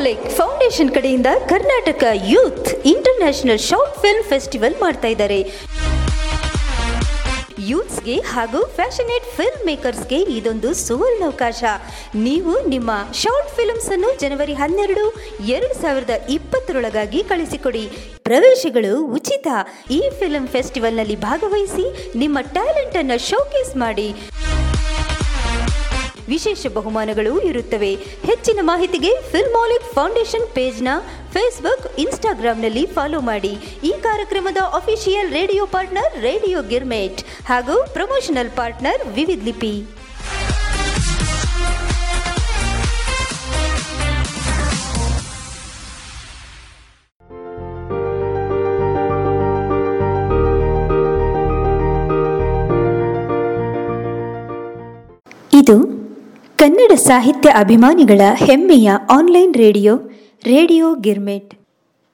Foundation ಕಡೆಯಿಂದ Karnataka youth international short film festival ಮಾಡ್ತಾ ಇದ್ದಾರೆ. ಯೂತ್ಸ್ಗೆ ಹಾಗೂ ಫ್ಯಾಷನೇಟ್ ಫಿಲ್ಮ್ ಮೇಕರ್ಸ್ಗೆ ಇದೊಂದು ಸುವರ್ಣಾವಕಾಶ. ನೀವು ನಿಮ್ಮ ಶಾರ್ಟ್ ಫಿಲ್ಮ್ಸ್ ಅನ್ನು ಜನವರಿ ಹನ್ನೆರಡು, ಎರಡು ಸಾವಿರದ ಇಪ್ಪತ್ತರೊಳಗಾಗಿ ಕಳಿಸಿಕೊಡಿ. ಪ್ರವೇಶಗಳು ಉಚಿತ. ಈ ಫಿಲ್ಮ್ ಫೆಸ್ಟಿವಲ್ನಲ್ಲಿ ಭಾಗವಹಿಸಿ ನಿಮ್ಮ ಟ್ಯಾಲೆಂಟನ್ನು ಶೋಕೇಸ್ ಮಾಡಿ. ವಿಶೇಷ ಬಹುಮಾನಗಳು ಇರುತ್ತವೆ. ಹೆಚ್ಚಿನ ಮಾಹಿತಿಗೆ ಫಿಲ್ಮಾಲಿಕ್ ಫೌಂಡೇಶನ್ ಪೇಜ್ನ ಫೇಸ್ಬುಕ್ ಇನ್ಸ್ಟಾಗ್ರಾಂನಲ್ಲಿ ಫಾಲೋ ಮಾಡಿ. ಈ ಕಾರ್ಯಕ್ರಮದ official radio partner radio Girmit ಹಾಗೂ ಪ್ರಮೋಷನಲ್ ಪಾರ್ಟ್ನರ್ ವಿವಿಧ ಲಿಪಿ ಇದು ಕನ್ನಡ ಸಾಹಿತ್ಯ ಅಭಿಮಾನಿಗಳ ಹೆಮ್ಮೆಯ ಆನ್ಲೈನ್ ರೇಡಿಯೋ ರೇಡಿಯೋ ಗಿರ್ಮೆಟ್.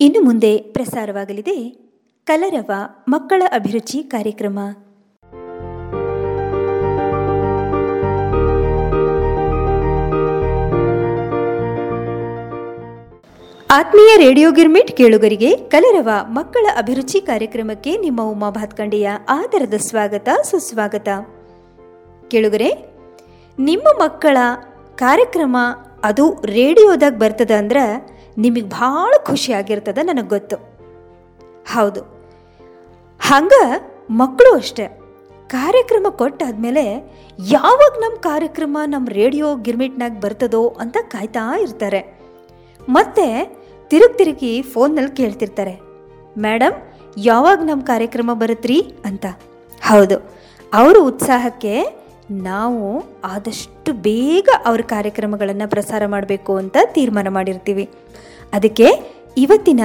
ಇನ್ನು ಮುಂದೆ ಪ್ರಸಾರವಾಗಲಿದೆ ಕಲರವ ಮಕ್ಕಳ ಅಭಿರುಚಿ ಕಾರ್ಯಕ್ರಮ. ಆತ್ಮೀಯ ರೇಡಿಯೋ ಗಿರ್ಮಿಟ್ ಕೇಳುಗರಿಗೆ ಕಲರವ ಮಕ್ಕಳ ಅಭಿರುಚಿ ಕಾರ್ಯಕ್ರಮಕ್ಕೆ ನಿಮ್ಮ ಉಮಾ ಭಾತ್ಕಂಡೆಯ ಆದರದ ಸ್ವಾಗತ, ಸುಸ್ವಾಗತ. ಕೇಳುಗರೆ ನಿಮ್ಮ ಮಕ್ಕಳ ಕಾರ್ಯಕ್ರಮ ಅದು ರೇಡಿಯೋದಾಗ ಬರ್ತದ ಅಂದ್ರೆ ನಿಮಗೆ ಭಾಳ ಖುಷಿ ಆಗಿರ್ತದ ನನಗೆ ಗೊತ್ತು. ಹೌದು. ಹಂಗೆ ಮಕ್ಕಳು ಅಷ್ಟೆ. ಕಾರ್ಯಕ್ರಮ ಕೊಟ್ಟಾದ್ಮೇಲೆ ಯಾವಾಗ ನಮ್ಮ ಕಾರ್ಯಕ್ರಮ ನಮ್ಮ ರೇಡಿಯೋ ಗಿರ್ಮಿಟ್ನಾಗ ಬರ್ತದೋ ಅಂತ ಕಾಯ್ತಾ ಇರ್ತಾರೆ. ಮತ್ತೆ ತಿರುಗಿ ತಿರುಗಿ ಫೋನ್ನಲ್ಲಿ ಕೇಳ್ತಿರ್ತಾರೆ. ಮೇಡಮ್ ಯಾವಾಗ ನಮ್ಮ ಕಾರ್ಯಕ್ರಮ ಬರುತ್ತ್ರಿ ಅಂತ. ಹೌದು. ಅವರ ಉತ್ಸಾಹಕ್ಕೆ ನಾವು ಆದಷ್ಟು ಬೇಗ ಅವ್ರ ಕಾರ್ಯಕ್ರಮಗಳನ್ನು ಪ್ರಸಾರ ಮಾಡಬೇಕು ಅಂತ ತೀರ್ಮಾನ ಮಾಡಿರ್ತೀವಿ. ಅದಕ್ಕೆ ಇವತ್ತಿನ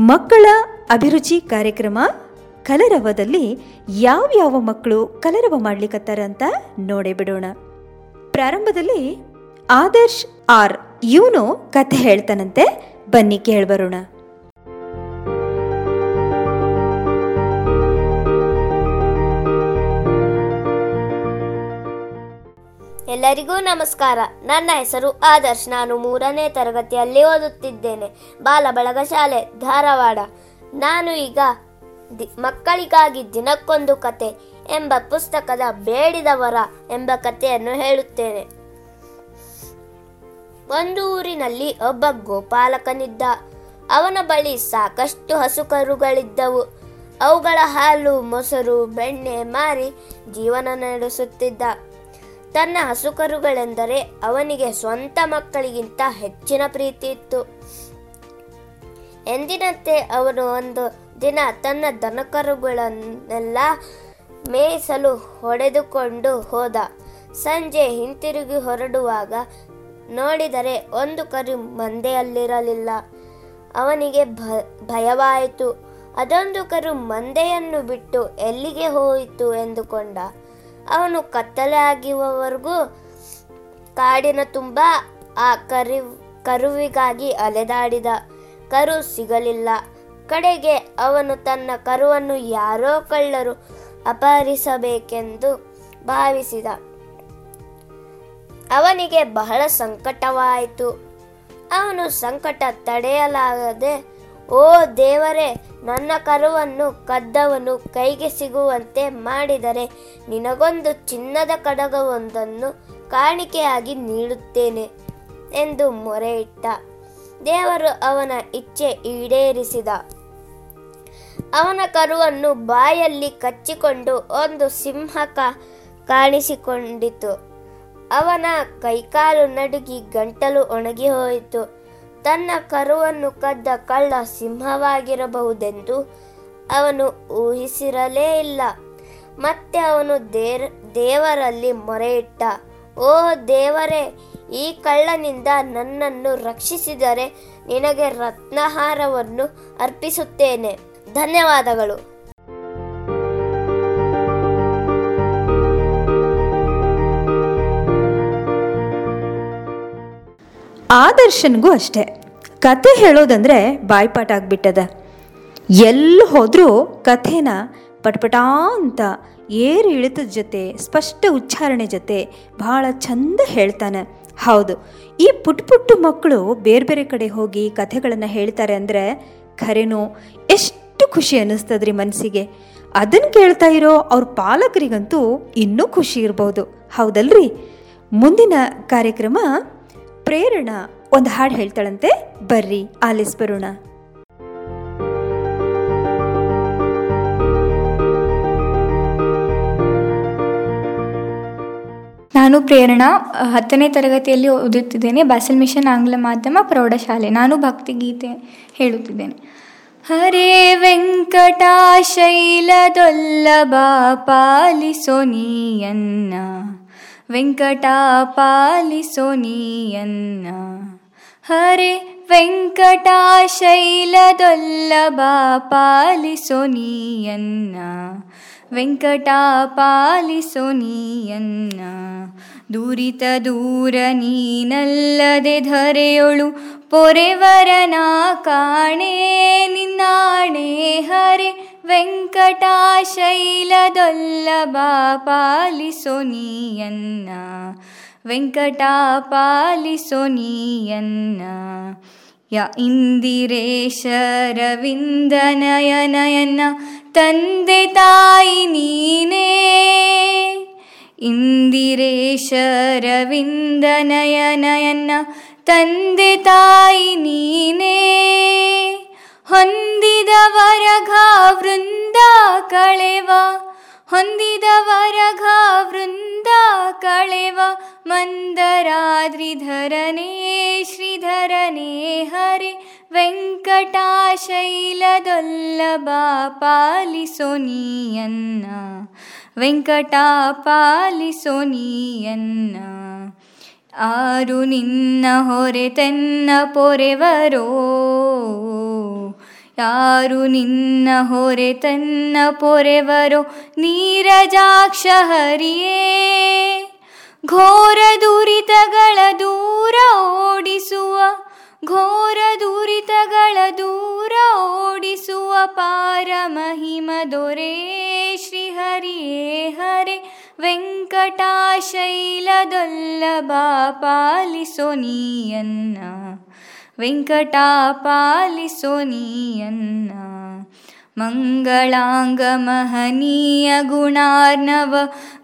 ಮಕ್ಕಳ ಅಭಿರುಚಿ ಕಾರ್ಯಕ್ರಮ ಕಲರವದಲ್ಲಿ ಯಾವ್ಯಾವ ಮಕ್ಕಳು ಕಲರವ ಮಾಡ್ಲಿಕ್ಕತ್ತಾರ ಅಂತ ನೋಡೇ ಬಿಡೋಣ. ಪ್ರಾರಂಭದಲ್ಲಿ ಆದರ್ಶ್ ಆರ್, ಇವನು ಕಥೆ ಹೇಳ್ತಾನಂತೆ. ಬನ್ನಿ ಕೇಳ್ಬರೋಣ. ಎಲ್ಲರಿಗೂ ನಮಸ್ಕಾರ. ನನ್ನ ಹೆಸರು ಆದರ್ಶ್. ನಾನು ಮೂರನೇ ತರಗತಿಯಲ್ಲಿ ಓದುತ್ತಿದ್ದೇನೆ. ಬಾಲಬಳಗ ಶಾಲೆ, ಧಾರವಾಡ. ನಾನು ಈಗ ದಿ- ಮಕ್ಕಳಿಗಾಗಿ ದಿನಕ್ಕೊಂದು ಕತೆ ಎಂಬ ಪುಸ್ತಕದ ಬೇಡಿದವರ ಎಂಬ ಕಥೆಯನ್ನು ಹೇಳುತ್ತೇನೆ. ಒಂದು ಊರಿನಲ್ಲಿ ಒಬ್ಬ ಗೋಪಾಲಕನಿದ್ದ. ಅವನ ಬಳಿ ಸಾಕಷ್ಟು ಹಸುಕರುಗಳಿದ್ದವು. ಅವುಗಳ ಹಾಲು, ಮೊಸರು, ಬೆಣ್ಣೆ ಮಾರಿ ಜೀವನ ನಡೆಸುತ್ತಿದ್ದ. ತನ್ನ ಹಸುಕರುಗಳೆಂದರೆ ಅವನಿಗೆ ಸ್ವಂತ ಮಕ್ಕಳಿಗಿಂತ ಹೆಚ್ಚಿನ ಪ್ರೀತಿ ಇತ್ತು. ಎಂದಿನಂತೆ ಅವನು ಒಂದು ದಿನ ತನ್ನ ದನಕರುಗಳನ್ನೆಲ್ಲ ಮೇಯಿಸಲು ಹೊಡೆದುಕೊಂಡು ಹೋದ. ಸಂಜೆ ಹಿಂತಿರುಗಿ ಹೊರಡುವಾಗ ನೋಡಿದರೆ ಒಂದು ಕರು ಮಂದೆಯಲ್ಲಿರಲಿಲ್ಲ. ಅವನಿಗೆ ಭಯವಾಯಿತು. ಅದೊಂದು ಕರು ಮಂದೆಯನ್ನು ಬಿಟ್ಟು ಎಲ್ಲಿಗೆ ಹೋಯಿತು ಎಂದುಕೊಂಡ. ಅವನು ಕತ್ತಲೆ ಆಗಿರುವವರೆಗೂ ಕಾಡಿನ ತುಂಬ ಆ ಕರಿ, ಕರುವಿಗಾಗಿ ಅಲೆದಾಡಿದ ಕರು ಸಿಗಲಿಲ್ಲ. ಕಡೆಗೆ ಅವನು ತನ್ನ ಕರುವನ್ನು ಯಾರೋ ಕಳ್ಳರು ಅಪಹರಿಸಬೇಕೆಂದು ಭಾವಿಸಿದ. ಅವನಿಗೆ ಬಹಳ ಸಂಕಟವಾಯಿತು. ಅವನು ಸಂಕಟ ತಡೆಯಲಾಗದೆ ಓ ದೇವರೇ, ನನ್ನ ಕರುವನ್ನು ಕದ್ದವನು ಕೈಗೆ ಸಿಗುವಂತೆ ಮಾಡಿದರೆ ನಿನಗೊಂದು ಚಿನ್ನದ ಕಡಗವೊಂದನ್ನು ಕಾಣಿಕೆಯಾಗಿ ನೀಡುತ್ತೇನೆ ಎಂದು ಮೊರೆಯಿಟ್ಟ. ದೇವರು ಅವನ ಇಚ್ಛೆ ಈಡೇರಿಸಿದ. ಅವನ ಕರುವನ್ನು ಬಾಯಲ್ಲಿ ಕಚ್ಚಿಕೊಂಡು ಒಂದು ಸಿಂಹಕ ಕಾಣಿಸಿಕೊಂಡಿತು. ಅವನ ಕೈಕಾಲು ನಡುಗಿ ಗಂಟಲು ಒಣಗಿ ಹೋಯಿತು. ತನ್ನ ಕರುವನ್ನು ಕದ್ದ ಕಳ್ಳ ಸಿಂಹವಾಗಿರಬಹುದೆಂದು ಅವನು ಊಹಿಸಿರಲೇ ಇಲ್ಲ. ಮತ್ತೆ ಅವನು ದೇರ್, ದೇವರಲ್ಲಿ ಮೊರೆಯಿಟ್ಟ, ಓ ದೇವರೇ, ಈ ಕಳ್ಳನಿಂದ ನನ್ನನ್ನು ರಕ್ಷಿಸಿದರೆ ನಿನಗೆ ರತ್ನಹಾರವನ್ನು ಅರ್ಪಿಸುತ್ತೇನೆ. ಧನ್ಯವಾದಗಳು. ಆದರ್ಶನ್ಗೂ ಅಷ್ಟೇ. ಕತೆ ಹೇಳೋದಂದ್ರೆ ಬಾಯ್ಪಾಠ ಆಗ್ಬಿಟ್ಟದ. ಎಲ್ಲಿ ಹೋದರೂ ಕಥೆನ ಪಟಪಟ ಅಂತ ಏರು ಇಳಿತದ ಜೊತೆ, ಸ್ಪಷ್ಟ ಉಚ್ಚಾರಣೆ ಜೊತೆ ಭಾಳ ಚಂದ ಹೇಳ್ತಾನೆ. ಹೌದು, ಈ ಪುಟ್ ಪುಟ್ಟು ಮಕ್ಕಳು ಬೇರೆ ಬೇರೆ ಕಡೆ ಹೋಗಿ ಕಥೆಗಳನ್ನು ಹೇಳ್ತಾರೆ ಅಂದರೆ ಖರೇನೋ ಎಷ್ಟು ಖುಷಿ ಅನ್ನಿಸ್ತದ್ರಿ ಮನಸ್ಸಿಗೆ ಅದನ್ನು ಕೇಳ್ತಾ ಇರೋ ಅವ್ರ ಪಾಲಕರಿಗಂತೂ ಇನ್ನೂ ಖುಷಿ ಇರ್ಬೋದು. ಹೌದಲ್ರಿ? ಮುಂದಿನ ಕಾರ್ಯಕ್ರಮ ಪ್ರೇರಣಾ ಒಂದು ಹಾಡು ಹೇಳ್ತಾಳಂತೆ. ಬರ್ರಿ, ಆಲಿಸ್ ಬರೋಣ. ನಾನು ಪ್ರೇರಣಾ, ಹತ್ತನೇ ತರಗತಿಯಲ್ಲಿ ಓದುತ್ತಿದ್ದೇನೆ. ಬಾಸಲ್ ಮಿಷನ್ ಆಂಗ್ಲ ಮಾಧ್ಯಮ ಪ್ರೌಢಶಾಲೆ. ನಾನು ಭಕ್ತಿಗೀತೆ ಹೇಳುತ್ತಿದ್ದೇನೆ. ಹರೇ ವೆಂಕಟಾಶೈಲದೊಲ್ಲಬ ಪಾಲಿಸೋ ನೀಯನ್ನ. ವೆಂಕಟ ಪಾಲಿಸೋ ನೀಯನ್ನ ಹರೇ ವೆಂಕಟ ಪಾಲಿಸೋ ನೀಯನ್ನ ದೂರಿತ ದೂರ ನೀನಲ್ಲದೆ ಧರೆಯೊಳು ಪೊರೆವರನ ಕಾಣೆ ನಿನ್ನಾಣೆ ಹರೆ ವೆಂಕಟಾಶೈಲದೊಲ್ಲಭ ಪಾಲಿಸೋ ನೀಯನ್ನ. ವೆಂಕಟ ಪಾಲಿಸೋ ನೀಯನ್ನ. ಯ ಇಂದಿರೇಶ ರವಿಂದನಯನಯನ ತಂದೆ ತಾಯಿ ನೀನೇ. ಇಂದಿರೇಶ ರವಿಂದನಯನಯನ ತಂದೆ ತಾಯಿ ನೀನೇ. ಹೊಂದಿದವರ ಘಾ ವೃಂದ ಕಳೆವ. ಹೊಂದಿದವರ ಘಾ ವೃಂದ ಕಳೆವ ಮಂದರಾದ್ರಿಧರನೇ ಶ್ರೀಧರನೇ ಹರೆ. ವೆಂಕಟಾಶೈಲದೊಲ್ಲಬ ಪಾಲಿಸೋ ನೀಯನ್ನ. ವೆಂಕಟ, ಪಾಲಿಸೋ ನೀಯನ್ನ. ಆರು ನಿನ್ನ ಹೊರೆ ತೆನ್ನ ಪೊರೆವರೋ? ಯಾರು ನಿನ್ನ ಹೊರೆ ತನ್ನ ಪೊರೆವರೋ? ನೀರಜಾಕ್ಷ ಹರಿಯೇ? ಘೋರ ದುರಿತಗಳ ದೂರ ಓಡಿಸುವ ಘೋರ ದುರಿತಗಳ ದೂರ ಓಡಿಸುವ ಪಾರ ಮಹಿಮ ದೊರೆ. ಶ್ರೀಹರಿಯೇ ಹರೆ, ವೆಂಕಟಾಶೈಲದೊಲ್ಲಭ ಪಾಲಿಸೋ ನೀಯನ್ನ. ವೆಂಕಟ ಪಾಲಿಸೋ ನೀಯನ್ನ. ಮಂಗಳಾಂಗ ಮಹನೀಯ ಗುಣಾರ್ನವ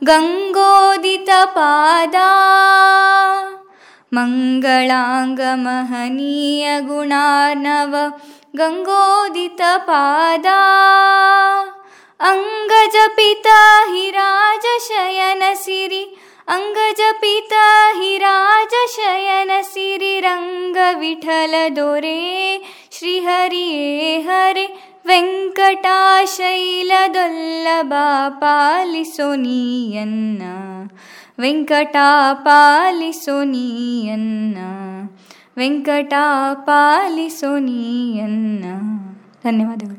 ಗಂಗೋದಿತ ಪಾದ. मङ्गलाङ्गमहनीयगुणार्णव गङ्गोदितपादा। अङ्गजपिता हिराजशयनसिरि अङ्गजपिता पिता हिराजशयनसिरिरङ्गविठल दोरे श्रीहरि हरे वेङ्कटाशैलदुल्लभा पालिसुनियन् ವೆಂಕಟಾಪಾಲಿಸೋನಿಯನ್ನ ಸಿರಿ ರಂಗ ವಿಠಲ ದೊರೆ ಶ್ರೀಹರಿಯೇ ಹರೆ ವೆಂಕಟಾಶೈಲದೊಲ್ಲಭ ಪಾಲಿಸೋ ನೀಯನ್ನ ವೆಂಕಟ ಪಾಲಿಸೋ ನೀಯನ್ನ ವೆಂಕಟ ಪಾಲಿಸೋ ಧನ್ಯವಾದಗಳು.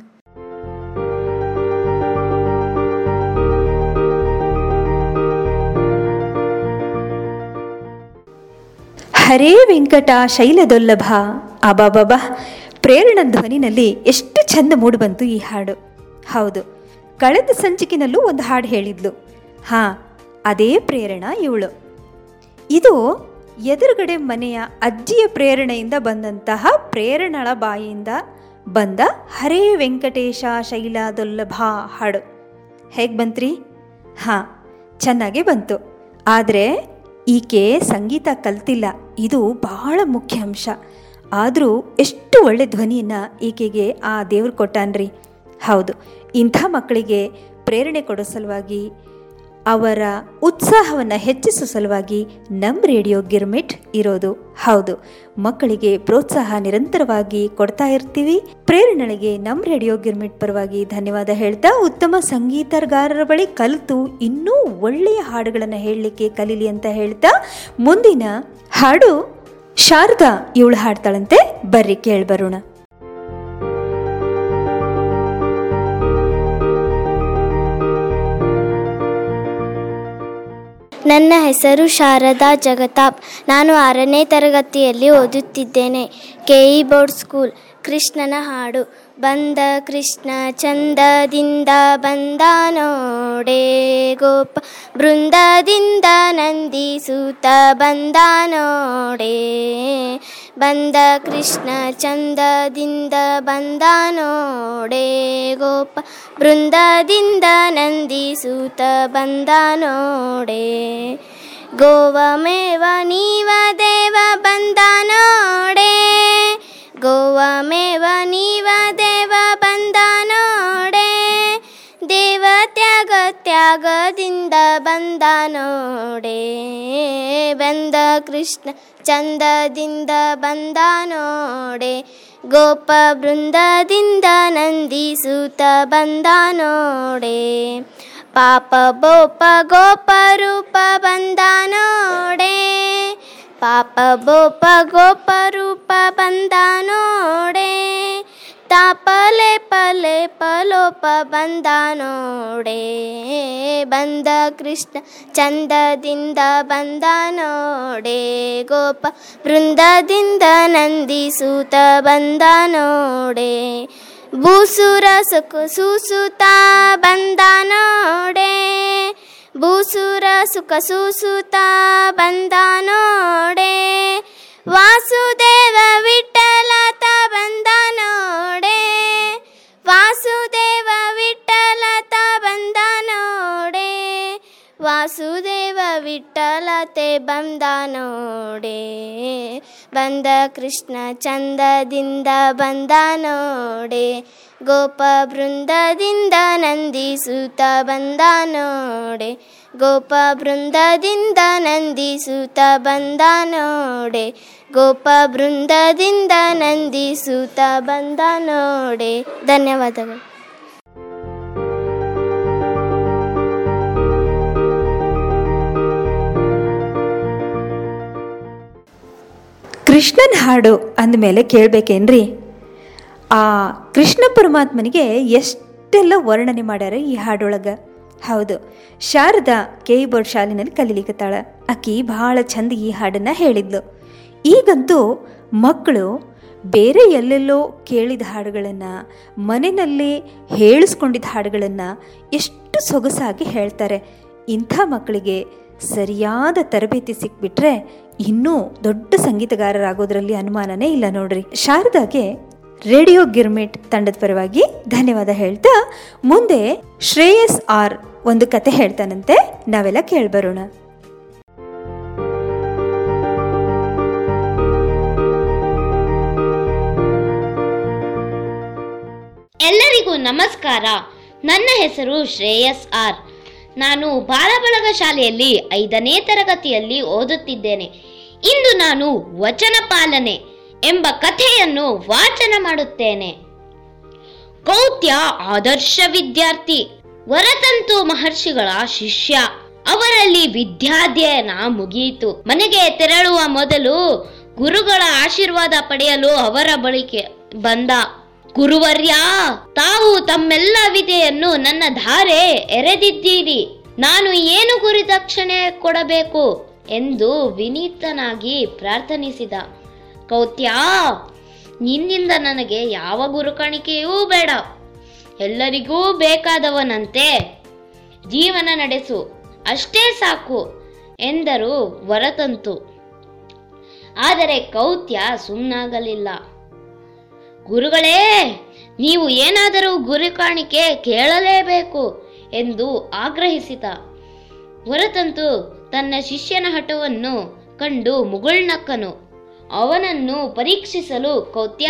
ಹರೇ ವೆಂಕಟ ಶೈಲದೊಲ್ಲಭ, ಅಬಾಬಾಬಾ. ಪ್ರೇರಣ ಧ್ವನಿನಲ್ಲಿ ಎಷ್ಟು ಚಂದ ಮೂಡಿಬಂತು ಈ ಹಾಡು. ಹೌದು, ಕಳೆದ ಸಂಚಿಕಿನಲ್ಲೂ ಒಂದು ಹಾಡು ಹೇಳಿದ್ಲು. ಹಾ ಅದೇ ಪ್ರೇರಣ ಇವಳು. ಇದು ಎದುರುಗಡೆ ಮನೆಯ ಅಜ್ಜಿಯ ಪ್ರೇರಣೆಯಿಂದ ಬಂದಂತಹ ಪ್ರೇರಣಳ ಬಾಯಿಯಿಂದ ಬಂದ ಹರೇ ವೆಂಕಟೇಶ ಶೈಲಾದೊಲ್ಲಭ ಹಾಡು. ಹೇಗೆ ಬಂತ್ರಿ? ಹಾಂ, ಚೆನ್ನಾಗೇ ಬಂತು. ಆದರೆ ಈಕೆ ಸಂಗೀತ ಕಲ್ತಿಲ್ಲ. ಇದು ಬಹಳ ಮುಖ್ಯ ಅಂಶ. ಆದರೂ ಎಷ್ಟು ಒಳ್ಳೆ ಧ್ವನಿಯನ್ನು ಈಕೆಗೆ ಆ ದೇವ್ರು ಕೊಟ್ಟಾನ್ರಿ. ಹೌದು, ಇಂಥ ಮಕ್ಕಳಿಗೆ ಪ್ರೇರಣೆ ಕೊಡೋ ಸಲುವಾಗಿ ಅವರ ಉತ್ಸಾಹವನ್ನು ಹೆಚ್ಚಿಸುವ ಸಲುವಾಗಿ ನಮ್ಮ ರೇಡಿಯೋ ಗಿರ್ಮಿಟ್ ಇರೋದು ಹೌದು. ಮಕ್ಕಳಿಗೆ ಪ್ರೋತ್ಸಾಹ ನಿರಂತರವಾಗಿ ಕೊಡ್ತಾ ಇರ್ತೀವಿ. ಪ್ರೇರಣೆಗೆ ನಮ್ಮ ರೇಡಿಯೋ ಗಿರ್ಮಿಟ್ ಪರವಾಗಿ ಧನ್ಯವಾದ ಹೇಳ್ತಾ ಉತ್ತಮ ಸಂಗೀತಗಾರರ ಬಳಿ ಕಲಿತು ಇನ್ನೂ ಒಳ್ಳೆಯ ಹಾಡುಗಳನ್ನು ಹೇಳಲಿಕ್ಕೆ ಕಲೀಲಿ ಅಂತ ಹೇಳ್ತಾ ಮುಂದಿನ ಹಾಡು ಶಾರದಾ ಇವಳು ಹಾಡ್ತಾಳಂತೆ. ಬರ್ರಿ ಕೇಳ್ಬರೋಣ. ನನ್ನ ಹೆಸರು ಶಾರದಾ ಜಗತಾಪ್. ನಾನು ಆರನೇ ತರಗತಿಯಲ್ಲಿ ಓದುತ್ತಿದ್ದೇನೆ. ಕೆಇ ಬೋರ್ಡ್ ಸ್ಕೂಲ್ ಕೃಷ್ಣನ ಹಾಡು ಬಂದ ಕೃಷ್ಣ ಚಂದದಿಂದ ಬಂದ ನೋಡೆ ಗೋಪ. ಬೃಂದದಿಂದ ನಂದಿಸುತ್ತ ಬಂದ ನೋಡೆ ಬಂದ ಕೃಷ್ಣ ಚಂದದಿಂದ ಬಂದ ನೋಡೆ ಗೋಪ ಬೃಂದದಿಂದ ನಂದಿಸೂತ ಬಂದ ನೋಡೆ ಗೋವಮೇವ ನೀವ ದೇವ ಬಂದ ನೋಡೆ ಗೋವಮೇವ ನೀವ ದೇವ ಬಂದ ನೋಡೆ ದೇವ ತ್ಯಾಗ ತ್ಯಾಗದಿಂದ ಬಂದ ನೋಡೆ, ಬಂದ ಕೃಷ್ಣ ಚಂದದಿಂದ ಬಂದ ನೋಡೆ, ಗೋಪ ಬೃಂದದಿಂದ ನಂದಿಸುತ್ತ ಬಂದ ನೋಡೆ, ಪಾಪ ಬೋಪ ಗೋಪ ರೂಪ ಬಂದ ನೋಡೆ, ಪಾಪ ಬೋಪ ಗೋಪ ರೂಪ ಬಂದ ನೋಡೆ ತಾಪಲೆ ಪಲೆ ಪಲೋಪ ಬಂದ ನೋಡೆ ಬಂದ ಕೃಷ್ಣ ಚಂದದಿಂದ ಬಂದ ನೋಡೆ ಗೋಪ ಬೃಂದದಿಂದ ನಂದಿಸೂತ ಬಂದ ನೋಡೆ ಭೂಸುರ ಸುಖ ಸೂಸುತ ಬಂದ ನೋಡೆ ಭೂಸುರ ಸುಖ ಸೂಸುತ ಬಂದ ನೋಡೆ ವಾಸುದೇವ ವಿಠಲತ ಬಂದ ನೋಡೆ ವಾಸುದೇವ ವಿಠಲತ ಬಂದ ನೋಡೆ ವಾಸುದೇವ ವಿಠಲತೆ ಬಂದ ನೋಡೆ ಬಂದ ಕೃಷ್ಣ ಚಂದದಿಂದ ಬಂದ ನೋಡೆ ಗೋಪ ಬೃಂದದಿಂದ ನಂದಿಸುತ್ತ ಬಂದ ನೋಡೆ ಗೋಪ ಬೃಂದದಿಂದ ನಂದಿಸುತ್ತ ಬಂದ ನೋಡೆ. ಗೋಪ ಬೃಂದದಿಂದ ನಂದಿಸುತ್ತ ಬಂದ ನೋಡೆ. ಧನ್ಯವಾದಗಳು. ಕೃಷ್ಣನ ಹಾಡು ಅಂದಮೇಲೆ ಕೇಳಬೇಕೇನ್ರಿ? ಆ ಕೃಷ್ಣ ಪರಮಾತ್ಮನಿಗೆ ಎಷ್ಟೆಲ್ಲ ವರ್ಣನೆ ಮಾಡ್ಯಾರ ಈ ಹಾಡೊಳಗೆ? ಹೌದು. ಶಾರದಾ ಕೆ ಬೋರ್ಡ್ ಶಾಲಿನಲ್ಲಿ ಕಲೀಲಿಕ್ಕತ್ತಾಳ ಆಕಿ ಭಾಳ ಚಂದ ಈ ಹಾಡನ್ನು ಹೇಳಿದ್ಲು. ಈಗಂತೂ ಮಕ್ಕಳು ಬೇರೆ ಎಲ್ಲೆಲ್ಲೋ ಕೇಳಿದ ಹಾಡುಗಳನ್ನು, ಮನೆಯಲ್ಲಿ ಹೇಳಿಸ್ಕೊಂಡಿದ್ದ ಹಾಡುಗಳನ್ನು ಎಷ್ಟು ಸೊಗಸಾಗಿ ಹೇಳ್ತಾರೆ. ಇಂಥ ಮಕ್ಕಳಿಗೆ ಸರಿಯಾದ ತರಬೇತಿ ಸಿಕ್ಬಿಟ್ರೆ ಇನ್ನೂ ದೊಡ್ಡ ಸಂಗೀತಗಾರರಾಗೋದ್ರಲ್ಲಿ ಅನುಮಾನನೇ ಇಲ್ಲ ನೋಡ್ರಿ. ಶಾರದಾಗೆ ರೇಡಿಯೋ ಗಿರ್ಮಿಟ್ ತಂಡದ ಪರವಾಗಿ ಧನ್ಯವಾದ ಹೇಳ್ತಾ ಮುಂದೆ ಶ್ರೇಯಸ್ ಆರ್ ಒಂದು ಕತೆ ಹೇಳ್ತಾನಂತೆ, ನಾವೆಲ್ಲ ಕೇಳ್ಬರೋಣ. ಎಲ್ಲರಿಗೂ ನಮಸ್ಕಾರ. ನನ್ನ ಹೆಸರು ಶ್ರೇಯಸ್ ಆರ್. ನಾನು ಬಾಲಬಳಗ ಶಾಲೆಯಲ್ಲಿ ಐದನೇ ತರಗತಿಯಲ್ಲಿ ಓದುತ್ತಿದ್ದೇನೆ. ಇಂದು ನಾನು ವಚನ ಪಾಲನೆ ಎಂಬ ಕಥೆಯನ್ನು ವಾಚನ ಮಾಡುತ್ತೇನೆ. ಕೌತ್ಯ ಆದರ್ಶ ವಿದ್ಯಾರ್ಥಿ, ವರತಂತು ಮಹರ್ಷಿಗಳ ಶಿಷ್ಯ. ಅವರಲ್ಲಿ ವಿದ್ಯಾಧ್ಯಯನ ಮುಗಿಯಿತು ಮನೆಗೆ ತೆರಳುವ ಮೊದಲು ಗುರುಗಳ ಆಶೀರ್ವಾದ ಪಡೆಯಲು ಅವರ ಬಳಿಗೆ ಬಂದ. ಗುರುವರ್ಯ, ತಾವು ತಮ್ಮೆಲ್ಲ ವಿದೆಯನ್ನು ನನ್ನ ಧಾರೆ ಎರೆದಿದ್ದೀರಿ. ನಾನು ಏನು ಗುರಿದಕ್ಷಿಣೆ ಕೊಡಬೇಕು? ಎಂದು ವಿನೀತನಾಗಿ ಪ್ರಾರ್ಥನಿಸಿದ. ಕೌತ್ಯ ನಿನ್ನಿಂದ ನನಗೆ ಯಾವ ಗುರುಕಾಣಿಕೆಯೂ ಬೇಡ. ಎಲ್ಲರಿಗೂ ಬೇಕಾದವನಂತೆ ಜೀವನ ನಡೆಸು, ಅಷ್ಟೇ ಸಾಕು ಎಂದರು ವರತಂತು. ಆದರೆ ಕೌತ್ಯ ಸುಮ್ಮನಾಗಲಿಲ್ಲ ಗುರುಗಳೇ, ನೀವು ಏನಾದರೂ ಗುರು ಕಾಣಿಕೆ ಕೇಳಲೇಬೇಕು ಎಂದು ಆಗ್ರಹಿಸಿದ. ಹೊರತಂತು ತನ್ನ ಶಿಷ್ಯನ ಹಠವನ್ನು ಕಂಡು ಮುಗುಳ್ನಕ್ಕನು. ಅವನನ್ನು ಪರೀಕ್ಷಿಸಲು, ಕೌತ್ಯ,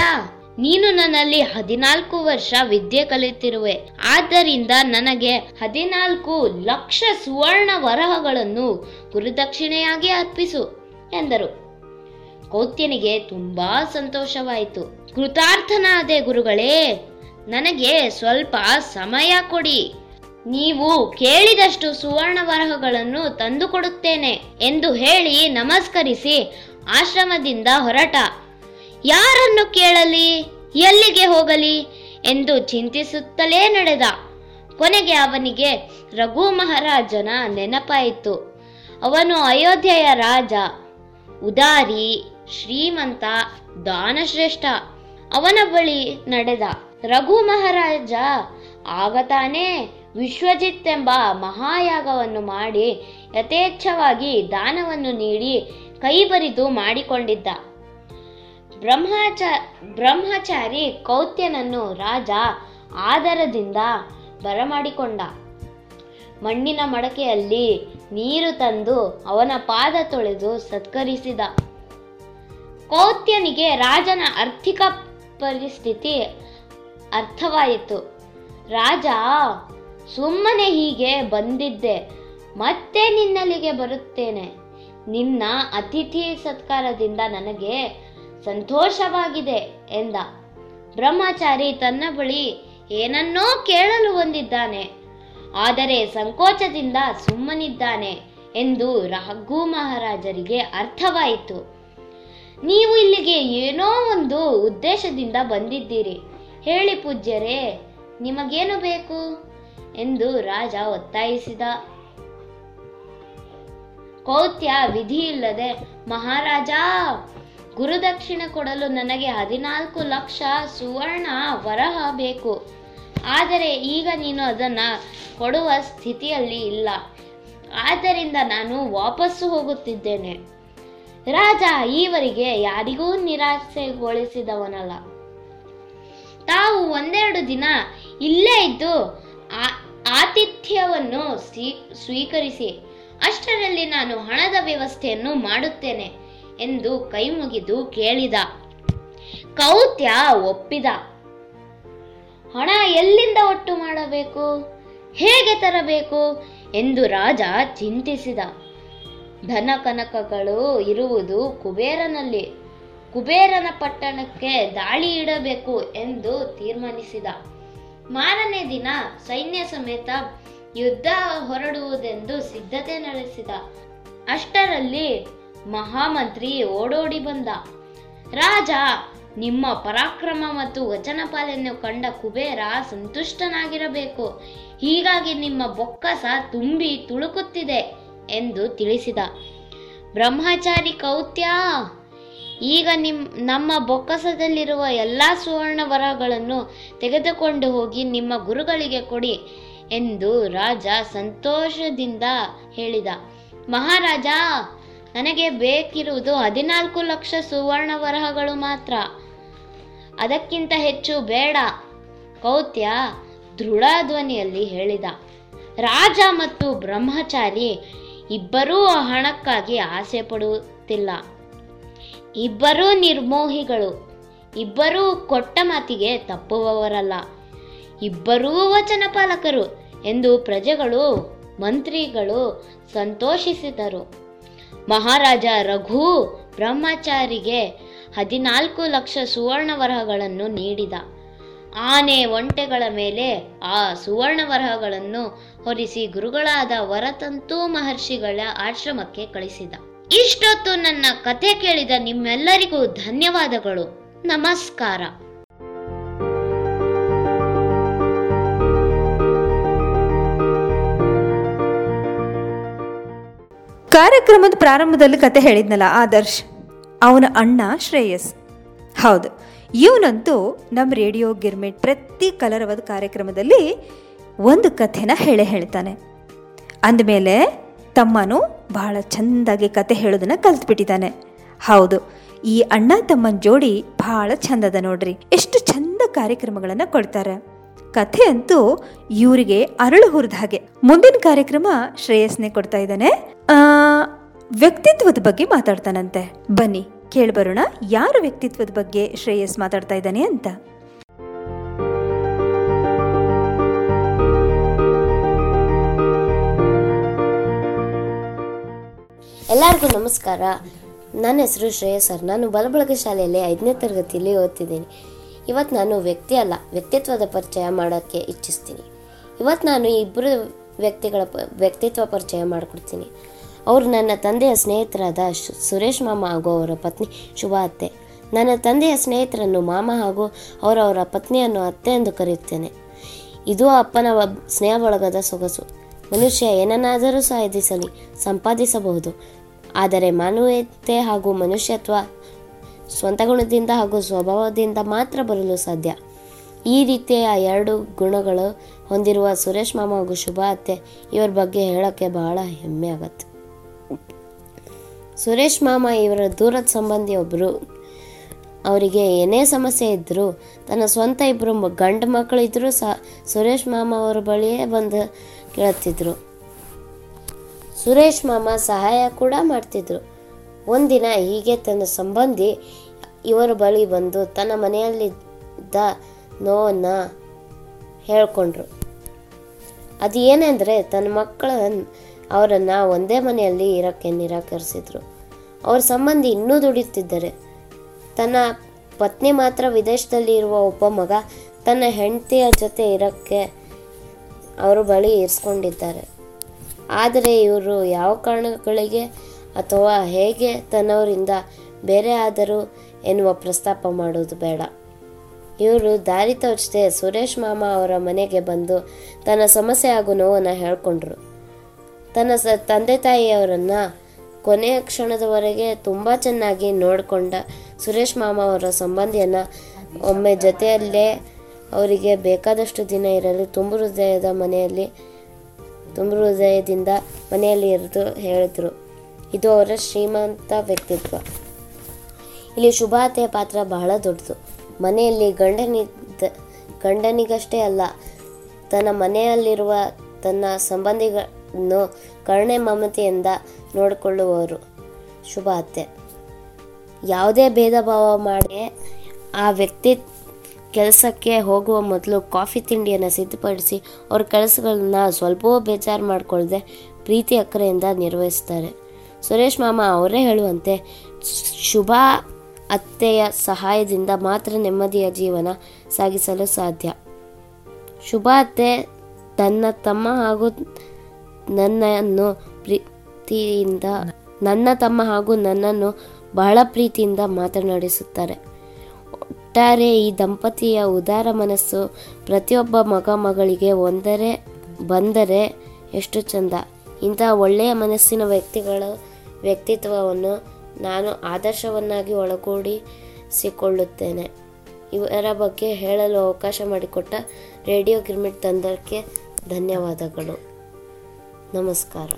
ನೀನು ನನ್ನಲ್ಲಿ ಹದಿನಾಲ್ಕು ವರ್ಷ ವಿದ್ಯೆ ಕಲಿತಿರುವೆ. ಆದ್ದರಿಂದ ನನಗೆ ಹದಿನಾಲ್ಕು ಲಕ್ಷ ಸುವರ್ಣ ವರಹಗಳನ್ನು ಗುರುದಕ್ಷಿಣೆಯಾಗಿ ಅರ್ಪಿಸು, ಎಂದರು. ಕೌತ್ಯನಿಗೆ ತುಂಬಾ ಸಂತೋಷವಾಯಿತು. ಕೃತಾರ್ಥನಾದೆ ಗುರುಗಳೇ, ನನಗೆ ಸ್ವಲ್ಪ ಸಮಯ ಕೊಡಿ. ನೀವು ಕೇಳಿದಷ್ಟು ಸುವರ್ಣ ವರಹಗಳನ್ನು ತಂದುಕೊಡುತ್ತೇನೆ ಎಂದು ಹೇಳಿ ನಮಸ್ಕರಿಸಿ ಆಶ್ರಮದಿಂದ ಹೊರಟ. ಯಾರನ್ನು ಕೇಳಲಿ? ಎಲ್ಲಿಗೆ ಹೋಗಲಿ? ಎಂದು ಚಿಂತಿಸುತ್ತಲೇ ನಡೆದ. ಕೊನೆಗೆ ಅವನಿಗೆ ರಘು ಮಹಾರಾಜನ ನೆನಪಾಯಿತು. ಅವನು ಅಯೋಧ್ಯೆಯ ರಾಜ, ಉದಾರಿ, ಶ್ರೀಮಂತ, ದಾನಶ್ರೇಷ್ಠ, ಅವನ ಬಳಿ ನಡೆದ. ರಘು ಮಹಾರಾಜ, ಆಗ ತಾನೇ ವಿಶ್ವಜಿತ್ ಎಂಬ ಮಹಾಯಾಗವನ್ನು ಮಾಡಿ ಯಥೇಚ್ಛವಾಗಿ ದಾನವನ್ನು ನೀಡಿ ಕೈಬರಿದು ಮಾಡಿಕೊಂಡಿದ್ದ. ಬ್ರಹ್ಮಚ, ಬ್ರಹ್ಮಚಾರಿ ಕೌತ್ಯನನ್ನು ರಾಜ ಆದರದಿಂದ ಬರಮಾಡಿಕೊಂಡ. ಮಣ್ಣಿನ ಮಡಕೆಯಲ್ಲಿ ನೀರು ತಂದು ಅವನ ಪಾದ ತೊಳೆದು ಸತ್ಕರಿಸಿದ. ಕೌತ್ಯನಿಗೆ ರಾಜನ ಆರ್ಥಿಕ ಪರಿಸ್ಥಿತಿ ಅರ್ಥವಾಯಿತು. ರಾಜ, ಸುಮ್ಮನೆ ಹೀಗೆ ಬಂದಿದ್ದೆ, ಮತ್ತೆ ನಿನ್ನಲ್ಲಿಗೆ ಬರುತ್ತೇನೆ. ನಿನ್ನ ಅತಿಥಿ ಸತ್ಕಾರದಿಂದ ನನಗೆ ಸಂತೋಷವಾಗಿದೆ ಎಂದ. ಬ್ರಹ್ಮಚಾರಿ ತನ್ನ ಬಳಿ ಏನನ್ನೋ ಕೇಳಲು ಬಂದಿದ್ದಾನೆ. ಆದರೆ ಸಂಕೋಚದಿಂದ ಸುಮ್ಮನಿದ್ದಾನೆ ಎಂದು ರಘು ಮಹಾರಾಜರಿಗೆ ಅರ್ಥವಾಯಿತು. ನೀವು ಇಲ್ಲಿಗೆ ಏನೋ ಒಂದು ಉದ್ದೇಶದಿಂದ ಬಂದಿದ್ದೀರಿ. ಹೇಳಿ ಪೂಜ್ಯರೇ, ನಿಮಗೇನು ಬೇಕು? ಎಂದು ರಾಜ ಒತ್ತಾಯಿಸಿದ. ಕೌತ್ಯ ವಿಧಿ ಇಲ್ಲದೆ, ಮಹಾರಾಜ ಗುರುದಕ್ಷಿಣೆ ಕೊಡಲು ನನಗೆ ಹದಿನಾಲ್ಕು ಲಕ್ಷ ಸುವರ್ಣ ವರಹ ಬೇಕು. ಆದರೆ ಈಗ ನೀನು ಅದನ್ನು ಕೊಡುವ ಸ್ಥಿತಿಯಲ್ಲಿ ಇಲ್ಲ. ಆದ್ದರಿಂದ ನಾನು ವಾಪಸ್ಸು ಹೋಗುತ್ತಿದ್ದೇನೆ. ರಾಜ, ಈವರೆಗೆ ಯಾರಿಗೂ ನಿರಾಸೆಗೊಳಿಸಿದವನಲ್ಲ. ತಾವು ಒಂದೆರಡು ದಿನ ಇಲ್ಲೇ ಇದ್ದು ಆತಿಥ್ಯವನ್ನು ಸ್ವೀ- ಸ್ವೀಕರಿಸಿ. ಅಷ್ಟರಲ್ಲಿ ನಾನು ಹಣದ ವ್ಯವಸ್ಥೆಯನ್ನು ಮಾಡುತ್ತೇನೆ ಎಂದು ಕೈ ಮುಗಿದು ಕೇಳಿದ. ಕೌತ್ಯ ಒಪ್ಪಿದ. ಹಣ ಎಲ್ಲಿಂದ ಒಟ್ಟು ಮಾಡಬೇಕು? ಹೇಗೆ ತರಬೇಕು? ಎಂದು ರಾಜ ಚಿಂತಿಸಿದ. ಧನ ಕನಕಗಳು ಇರುವುದು ಕುಬೇರನಲ್ಲಿ. ಕುಬೇರನ ಪಟ್ಟಣಕ್ಕೆ ದಾಳಿ ಇಡಬೇಕು ಎಂದು ತೀರ್ಮಾನಿಸಿದ. ಮಾರನೇ ದಿನ ಸೈನ್ಯ ಸಮೇತ ಯುದ್ಧ ಹೊರಡುವುದೆಂದು ಸಿದ್ಧತೆ ನಡೆಸಿದ. ಅಷ್ಟರಲ್ಲಿ ಮಹಾಮಂತ್ರಿ ಓಡೋಡಿ ಬಂದ. ರಾಜ, ನಿಮ್ಮ ಪರಾಕ್ರಮ ಮತ್ತು ವಚನ ಪಾಲನೆ ಕಂಡ ಕುಬೇರ ಸಂತುಷ್ಟನಾಗಿರಬೇಕು. ಹೀಗಾಗಿ ನಿಮ್ಮ ಬೊಕ್ಕಸ ತುಂಬಿ ತುಳುಕುತ್ತಿದೆ ಎಂದು ತಿಳಿಸಿದ. ಬ್ರಹ್ಮಚಾರಿ ಕೌತ್ಯ, ಈಗ ನಿಮ್, ನಮ್ಮ ಬೊಕ್ಕಸದಲ್ಲಿರುವ ಎಲ್ಲ ಸುವರ್ಣ ವರಗಳನ್ನು ತೆಗೆದುಕೊಂಡು ಹೋಗಿ ನಿಮ್ಮ ಗುರುಗಳಿಗೆ ಕೊಡಿ. ಎಂದು ರಾಜ ಸಂತೋಷದಿಂದ ಹೇಳಿದ. ಮಹಾರಾಜ, ನನಗೆ ಬೇಕಿರುವುದು ಹದಿನಾಲ್ಕು ಲಕ್ಷ ಸುವರ್ಣ ವರಹಗಳು ಮಾತ್ರ. ಅದಕ್ಕಿಂತ ಹೆಚ್ಚು ಬೇಡ, ಕೌತ್ಯ ದೃಢ ಧ್ವನಿಯಲ್ಲಿ ಹೇಳಿದ. ರಾಜ ಮತ್ತು ಬ್ರಹ್ಮಚಾರಿ ಇಬ್ಬರೂ ಹಣಕ್ಕಾಗಿ ಆಸೆ ಪಡುತ್ತಿಲ್ಲ. ಇಬ್ಬರೂ ನಿರ್ಮೋಹಿಗಳು, ಇಬ್ಬರೂ ಕೊಟ್ಟ ಮಾತಿಗೆ ತಪ್ಪುವವರಲ್ಲ. ಇಬ್ಬರೂ ವಚನ ಪಾಲಕರು ಎಂದು ಪ್ರಜೆಗಳು, ಮಂತ್ರಿಗಳು ಸಂತೋಷಿಸಿದರು. ಮಹಾರಾಜ ರಘು ಬ್ರಹ್ಮಚಾರಿಗೆ ಹದಿನಾಲ್ಕು ಲಕ್ಷ ಸುವರ್ಣವರಹಗಳನ್ನು ನೀಡಿದ. ಆನೆ ಒಂಟೆಗಳ ಮೇಲೆ ಆ ಸುವರ್ಣವರಹಗಳನ್ನು ಹೊರಿಸಿ ಗುರುಗಳಾದ ವರತಂತು ಮಹರ್ಷಿಗಳ ಆಶ್ರಮಕ್ಕೆ ಕಳಿಸಿದ. ಇಷ್ಟೊತ್ತು ನನ್ನ ಕಥೆ ಕೇಳಿದ ನಿಮ್ಮೆಲ್ಲರಿಗೂ ಧನ್ಯವಾದಗಳು. ನಮಸ್ಕಾರ. ಕಾರ್ಯಕ್ರಮದ ಪ್ರಾರಂಭದಲ್ಲಿ ಕತೆ ಹೇಳಿದ್ನಲ್ಲ ಆದರ್ಶ್, ಅವನ ಅಣ್ಣ ಶ್ರೇಯಸ್. ಹೌದು, ಇವನಂತೂ ನಮ್ಮ ರೇಡಿಯೋ ಗಿರ್ಮಿಟ್ ಪ್ರತಿ ಕಲರವದ ಕಾರ್ಯಕ್ರಮದಲ್ಲಿ ಒಂದು ಕಥೆನ ಹೇಳೇ ಹೇಳ್ತಾನೆ. ಅಂದಮೇಲೆ ತಮ್ಮನು ಬಹಳ ಚೆಂದಾಗಿ ಕತೆ ಹೇಳೋದನ್ನ ಕಲ್ತ್ಬಿಟ್ಟಿದ್ದಾನೆ. ಹೌದು, ಈ ಅಣ್ಣ ತಮ್ಮನ ಜೋಡಿ ಬಹಳ ಚಂದದ ನೋಡ್ರಿ. ಎಷ್ಟು ಚಂದ ಕಾರ್ಯಕ್ರಮಗಳನ್ನು ಕೊಡ್ತಾರೆ. ಕಥೆ ಅಂತೂ ಇವರಿಗೆ ಅರಳು ಹುರಿದ ಹಾಗೆ. ಮುಂದಿನ ಕಾರ್ಯಕ್ರಮ ಶ್ರೇಯಸ್ನೆ ಕೊಡ್ತಾ ಇದ್ದಾನೆ. ಆ, ವ್ಯಕ್ತಿತ್ವದ ಬಗ್ಗೆ ಮಾತಾಡ್ತಾನಂತೆ. ಬನ್ನಿ ಕೇಳ್ಬರೋಣ ಯಾರ ವ್ಯಕ್ತಿತ್ವದ ಬಗ್ಗೆ ಶ್ರೇಯಸ್ ಮಾತಾಡ್ತಾ ಇದ್ದಾನೆ ಅಂತ. ಎಲ್ಲರಿಗೂ ನಮಸ್ಕಾರ. ನನ್ನ ಹೆಸರು ಶ್ರೇಯಸ್ ಸರ್. ನಾನು ಬಲಬಳಗ ಶಾಲೆಯಲ್ಲಿ ಐದನೇ ತರಗತಿಯಲ್ಲಿ ಓದ್ತಿದ್ದೀನಿ. ಇವತ್ತು ನಾನು ವ್ಯಕ್ತಿ ಅಲ್ಲ, ವ್ಯಕ್ತಿತ್ವದ ಪರಿಚಯ ಮಾಡೋಕ್ಕೆ ಇಚ್ಛಿಸ್ತೀನಿ. ಇವತ್ತು ನಾನು ಇಬ್ಬರು ವ್ಯಕ್ತಿಗಳ ವ್ಯಕ್ತಿತ್ವ ಪರಿಚಯ ಮಾಡಿಕೊಡ್ತೀನಿ. ಅವರು ನನ್ನ ತಂದೆಯ ಸ್ನೇಹಿತರಾದ ಸುರೇಶ್ ಮಾಮ ಹಾಗೂ ಅವರ ಪತ್ನಿ ಶುಭ ಅತ್ತೆ. ನನ್ನ ತಂದೆಯ ಸ್ನೇಹಿತರನ್ನು ಮಾಮ ಹಾಗೂ ಅವರವರ ಪತ್ನಿಯನ್ನು ಅತ್ತೆ ಎಂದು ಕರೆಯುತ್ತೇನೆ. ಇದು ಅಪ್ಪನ ಸ್ನೇಹ ಬಳಗದ ಸೊಗಸು. ಮನುಷ್ಯ ಏನನ್ನಾದರೂ ಸಾಧಿಸಲಿ, ಸಂಪಾದಿಸಬಹುದು. ಆದರೆ ಮಾನವೀಯತೆ ಹಾಗೂ ಮನುಷ್ಯತ್ವ ಸ್ವಂತ ಗುಣದಿಂದ ಹಾಗೂ ಸ್ವಭಾವದಿಂದ ಮಾತ್ರ ಬರಲು ಸಾಧ್ಯ. ಈ ರೀತಿಯ ಎರಡು ಗುಣಗಳು ಹೊಂದಿರುವ ಸುರೇಶ್ ಮಾಮ ಹಾಗೂ ಶುಭ ಅತ್ತೆ, ಇವರ ಬಗ್ಗೆ ಹೇಳೋಕ್ಕೆ ಬಹಳ ಹೆಮ್ಮೆ ಆಗತ್ತೆ. ಸುರೇಶ್ ಮಾಮ ಇವರ ದೂರದ ಸಂಬಂಧಿ ಒಬ್ಬರು ಅವರಿಗೆ ಏನೇ ಸಮಸ್ಯೆ ಇದ್ದರೂ ತನ್ನ ಸ್ವಂತ ಇಬ್ಬರು ಗಂಡು ಮಕ್ಕಳು ಇದ್ದರೂ ಸಹ ಸುರೇಶ್ ಮಾಮ ಅವರ ಬಳಿಯೇ ಬಂದು ಕೇಳುತ್ತಿದ್ದರು ಸುರೇಶ್ ಮಾಮ ಸಹಾಯ ಕೂಡ ಮಾಡ್ತಿದ್ರು. ಒಂದಿನ ಹೀಗೆ ತನ್ನ ಸಂಬಂಧಿ ಇವರ ಬಳಿ ಬಂದು ತನ್ನ ಮನೆಯಲ್ಲಿದ್ದ ನೋವನ್ನು ಹೇಳಿಕೊಂಡ್ರು. ಅದು ಏನೆಂದರೆ ತನ್ನ ಮಕ್ಕಳ ಅವರನ್ನು ಒಂದೇ ಮನೆಯಲ್ಲಿ ಇರೋಕ್ಕೆ ನಿರಾಕರಿಸಿದ್ರು. ಅವ್ರ ಸಂಬಂಧಿ ಇನ್ನೂ ದುಡಿಯುತ್ತಿದ್ದಾರೆ. ತನ್ನ ಪತ್ನಿ ಮಾತ್ರ ವಿದೇಶದಲ್ಲಿ ಇರುವ ಒಬ್ಬ ಮಗ ತನ್ನ ಹೆಂಡತಿಯ ಜೊತೆ ಇರೋಕ್ಕೆ ಅವರ ಬಳಿ ಇರಿಸ್ಕೊಂಡಿದ್ದಾರೆ. ಆದರೆ ಇವರು ಯಾವ ಕಾರಣಗಳಿಗೆ ಅಥವಾ ಹೇಗೆ ತನ್ನವರಿಂದ ಬೇರೆ ಆದರೂ ಎನ್ನುವ ಪ್ರಸ್ತಾಪ ಮಾಡೋದು ಬೇಡ. ಇವರು ದಾರಿ ತೋಚದೆ ಸುರೇಶ್ ಮಾಮ ಅವರ ಮನೆಗೆ ಬಂದು ತನ್ನ ಸಮಸ್ಯೆ ಹಾಗೂ ನೋವನ್ನು ಹೇಳ್ಕೊಂಡ್ರು. ತನ್ನ ಸ, ತಂದೆ ತಾಯಿಯವರನ್ನು ಕೊನೆಯ ಕ್ಷಣದವರೆಗೆ ತುಂಬ ಚೆನ್ನಾಗಿ ನೋಡಿಕೊಂಡ ಸುರೇಶ್ ಮಾಮ ಅವರ ಸಂಬಂಧಿಯನ್ನು ಒಮ್ಮೆ ಜೊತೆಯಲ್ಲೇ ಅವರಿಗೆ ಬೇಕಾದಷ್ಟು ದಿನ ಇರಲು ತುಂಬ ಹೃದಯದ ಮನೆಯಲ್ಲಿ, ತುಂಬ ಹೃದಯದಿಂದ ಮನೆಯಲ್ಲಿ ಇರಿದು ಹೇಳಿದ್ರು. ಇದು ಅವರ ಶ್ರೀಮಂತ ವ್ಯಕ್ತಿತ್ವ. ಇಲ್ಲಿ ಶುಭಾತೆಯ ಪಾತ್ರ ಬಹಳ ದೊಡ್ಡದು. ಮನೆಯಲ್ಲಿ ಗಂಡನಿದ್ದ, ಗಂಡನಿಗಷ್ಟೇ ಅಲ್ಲ, ತನ್ನ ಮನೆಯಲ್ಲಿರುವ ತನ್ನ ಸಂಬಂಧಿಗಳನ್ನು ಕರುಣೆ ಮಮತೆಯಿಂದ ನೋಡಿಕೊಳ್ಳುವವರು. ಶುಭಾತೆ ಯಾವುದೇ ಭೇದ ಭಾವ ಮಾಡಿ ಆ ವ್ಯಕ್ತಿ ಕೆಲಸಕ್ಕೆ ಹೋಗುವ ಮೊದಲು ಕಾಫಿ ತಿಂಡಿಯನ್ನು ಸಿದ್ಧಪಡಿಸಿ ಅವ್ರ ಕೆಲಸಗಳನ್ನ ಸ್ವಲ್ಪವೂ ಬೇಜಾರು ಮಾಡಿಕೊಳ್ಳದೆ ಪ್ರೀತಿ ಅಕ್ಕರೆಯಿಂದ ನಿರ್ವಹಿಸ್ತಾರೆ. ಸುರೇಶ್ ಮಾಮ ಅವರೇ ಹೇಳುವಂತೆ ಶುಭ ಅತ್ತೆಯ ಸಹಾಯದಿಂದ ಮಾತ್ರ ನೆಮ್ಮದಿಯ ಜೀವನ ಸಾಗಿಸಲು ಸಾಧ್ಯ. ಶುಭ ಅತ್ತೆ, ತನ್ನ ತಮ್ಮ ಹಾಗೂ ನನ್ನನ್ನು ಪ್ರೀತಿಯಿಂದ, ನನ್ನ ತಮ್ಮ ಹಾಗೂ ನನ್ನನ್ನು ಬಹಳ ಪ್ರೀತಿಯಿಂದ ಮಾತನಾಡಿಸುತ್ತಾರೆ. ಒಟ್ಟಾರೆ ಈ ದಂಪತಿಯ ಉದಾರ ಮನಸ್ಸು ಪ್ರತಿಯೊಬ್ಬ ಮಗ ಮಗಳಿಗೆ ಒಂದರೆ, ಬಂದರೆ ಎಷ್ಟು ಚಂದ. ಇಂತಹ ಒಳ್ಳೆಯ ಮನಸ್ಸಿನ ವ್ಯಕ್ತಿಗಳ ವ್ಯಕ್ತಿತ್ವವನ್ನು ನಾನು ಆದರ್ಶವನ್ನಾಗಿ ಒಳಗೂಡಿಸಿಕೊಳ್ಳುತ್ತೇನೆ. ಇವರ ಬಗ್ಗೆ ಹೇಳಲು ಅವಕಾಶ ಮಾಡಿಕೊಟ್ಟ ರೇಡಿಯೋ ಗಿರ್ಮಿಟ್ ತಂದಕ್ಕೆ ಧನ್ಯವಾದಗಳು. ನಮಸ್ಕಾರ.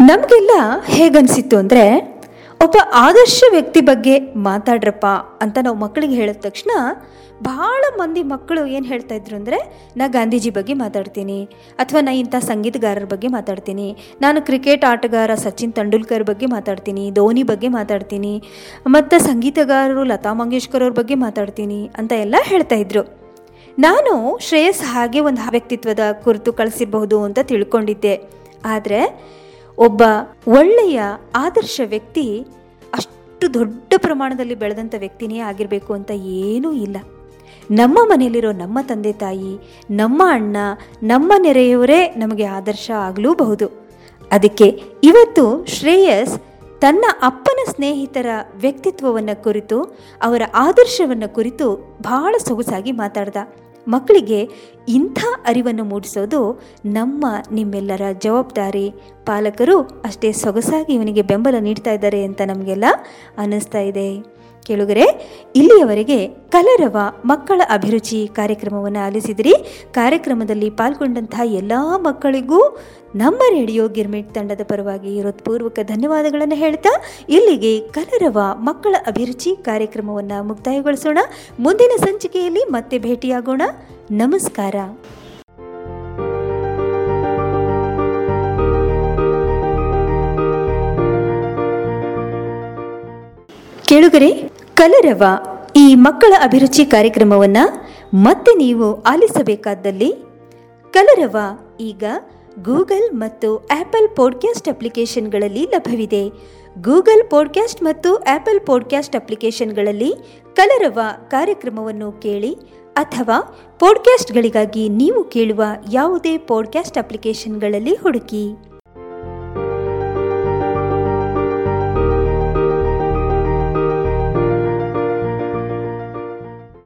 ನಮಗೆಲ್ಲ ಹೇಗನ್ಸಿತ್ತು ಅಂದರೆ ಒಬ್ಬ ಆದರ್ಶ ವ್ಯಕ್ತಿ ಬಗ್ಗೆ ಮಾತಾಡ್ರಪ್ಪ ಅಂತ ನಾವು ಮಕ್ಕಳಿಗೆ ಹೇಳಿದ ತಕ್ಷಣ ಭಾಳ ಮಂದಿ ಮಕ್ಕಳು ಏನು ಹೇಳ್ತಾ ಇದ್ರು ಅಂದರೆ, ನಾ ಗಾಂಧೀಜಿ ಬಗ್ಗೆ ಮಾತಾಡ್ತೀನಿ, ಅಥವಾ ನಾ ಇಂಥ ಸಂಗೀತಗಾರರ ಬಗ್ಗೆ ಮಾತಾಡ್ತೀನಿ, ನಾನು ಕ್ರಿಕೆಟ್ ಆಟಗಾರ ಸಚಿನ್ ತೆಂಡೂಲ್ಕರ್ ಬಗ್ಗೆ ಮಾತಾಡ್ತೀನಿ, ಧೋನಿ ಬಗ್ಗೆ ಮಾತಾಡ್ತೀನಿ, ಮತ್ತು ಸಂಗೀತಗಾರರು ಲತಾ ಮಂಗೇಶ್ಕರ್ ಅವ್ರ ಬಗ್ಗೆ ಮಾತಾಡ್ತೀನಿ ಅಂತ ಎಲ್ಲ ಹೇಳ್ತಾ ಇದ್ರು. ನಾನು ಶ್ರೇಯಸ್ ಹಾಗೆ ಒಂದು ವ್ಯಕ್ತಿತ್ವದ ಕುರಿತು ಕಳಿಸಿರಬಹುದು ಅಂತ ತಿಳ್ಕೊಂಡಿದ್ದೆ. ಆದರೆ ಒಬ್ಬ ಒಳ್ಳೆಯ ಆದರ್ಶ ವ್ಯಕ್ತಿ ಅಷ್ಟು ದೊಡ್ಡ ಪ್ರಮಾಣದಲ್ಲಿ ಬೆಳೆದಂಥ ವ್ಯಕ್ತಿನೇ ಆಗಿರಬೇಕು ಅಂತ ಏನೂ ಇಲ್ಲ. ನಮ್ಮ ಮನೆಯಲ್ಲಿರೋ ನಮ್ಮ ತಂದೆ ತಾಯಿ, ನಮ್ಮ ಅಣ್ಣ, ನಮ್ಮ ನೆರೆಯವರೇ ನಮಗೆ ಆದರ್ಶ ಆಗಲೂಬಹುದು. ಅದಕ್ಕೆ ಇವತ್ತು ಶ್ರೇಯಸ್ ತನ್ನ ಅಪ್ಪನ ಸ್ನೇಹಿತರ ವ್ಯಕ್ತಿತ್ವವನ್ನು ಕುರಿತು, ಅವರ ಆದರ್ಶವನ್ನು ಕುರಿತು ಬಹಳ ಸೊಗಸಾಗಿ ಮಾತಾಡ್ದ. ಮಕ್ಕಳಿಗೆ ಇಂಥ ಅರಿವನ್ನು ಮೂಡಿಸೋದು ನಮ್ಮ ನಿಮ್ಮೆಲ್ಲರ ಜವಾಬ್ದಾರಿ. ಪಾಲಕರು ಅಷ್ಟೇ ಸೊಗಸಾಗಿ ಇವನಿಗೆ ಬೆಂಬಲ ನೀಡ್ತಾ ಇದ್ದಾರೆ ಅಂತ ನಮಗೆಲ್ಲ ಅನ್ನಿಸ್ತಾ ಇದೆ. ಕೇಳುಗರೆ, ಇಲ್ಲಿಯವರೆಗೆ ಕಲರವ ಮಕ್ಕಳ ಅಭಿರುಚಿ ಕಾರ್ಯಕ್ರಮವನ್ನು ಆಲಿಸಿದಿರಿ. ಕಾರ್ಯಕ್ರಮದಲ್ಲಿ ಪಾಲ್ಗೊಂಡಂತಹ ಎಲ್ಲ ಮಕ್ಕಳಿಗೂ ನಮ್ಮ ರೇಡಿಯೋ ಗಿರ್ಮಿಟ್ ತಂಡದ ಪರವಾಗಿ ಹೃತ್ಪೂರ್ವಕ ಧನ್ಯವಾದಗಳನ್ನು ಹೇಳ್ತಾ, ಇಲ್ಲಿಗೆ ಕಲರವ ಮಕ್ಕಳ ಅಭಿರುಚಿ ಕಾರ್ಯಕ್ರಮವನ್ನು ಮುಕ್ತಾಯಗೊಳಿಸೋಣ. ಮುಂದಿನ ಸಂಚಿಕೆಯಲ್ಲಿ ಮತ್ತೆ ಭೇಟಿಯಾಗೋಣ. ನಮಸ್ಕಾರ. ಕೇಳುಗರೆ ಕಲರವ ಈ ಮಕ್ಕಳ ಅಭಿರುಚಿ ಕಾರ್ಯಕ್ರಮವನ್ನು ಮತ್ತೆ ನೀವು ಆಲಿಸಬೇಕಾದಲ್ಲಿ ಕಲರವ ಈಗ ಗೂಗಲ್ ಮತ್ತು ಆಪಲ್ ಪಾಡ್ಕ್ಯಾಸ್ಟ್ ಅಪ್ಲಿಕೇಶನ್ಗಳಲ್ಲಿ ಲಭ್ಯವಿದೆ. ಗೂಗಲ್ ಪಾಡ್ಕ್ಯಾಸ್ಟ್ ಮತ್ತು ಆಪಲ್ ಪಾಡ್ಕ್ಯಾಸ್ಟ್ ಅಪ್ಲಿಕೇಶನ್ಗಳಲ್ಲಿ ಕಲರವ ಕಾರ್ಯಕ್ರಮವನ್ನು ಕೇಳಿ ಅಥವಾ ಪಾಡ್ಕ್ಯಾಸ್ಟ್ಗಳಿಗಾಗಿ ನೀವು ಕೇಳುವ ಯಾವುದೇ ಪಾಡ್ಕ್ಯಾಸ್ಟ್ ಅಪ್ಲಿಕೇಶನ್ಗಳಲ್ಲಿ ಹುಡುಕಿ.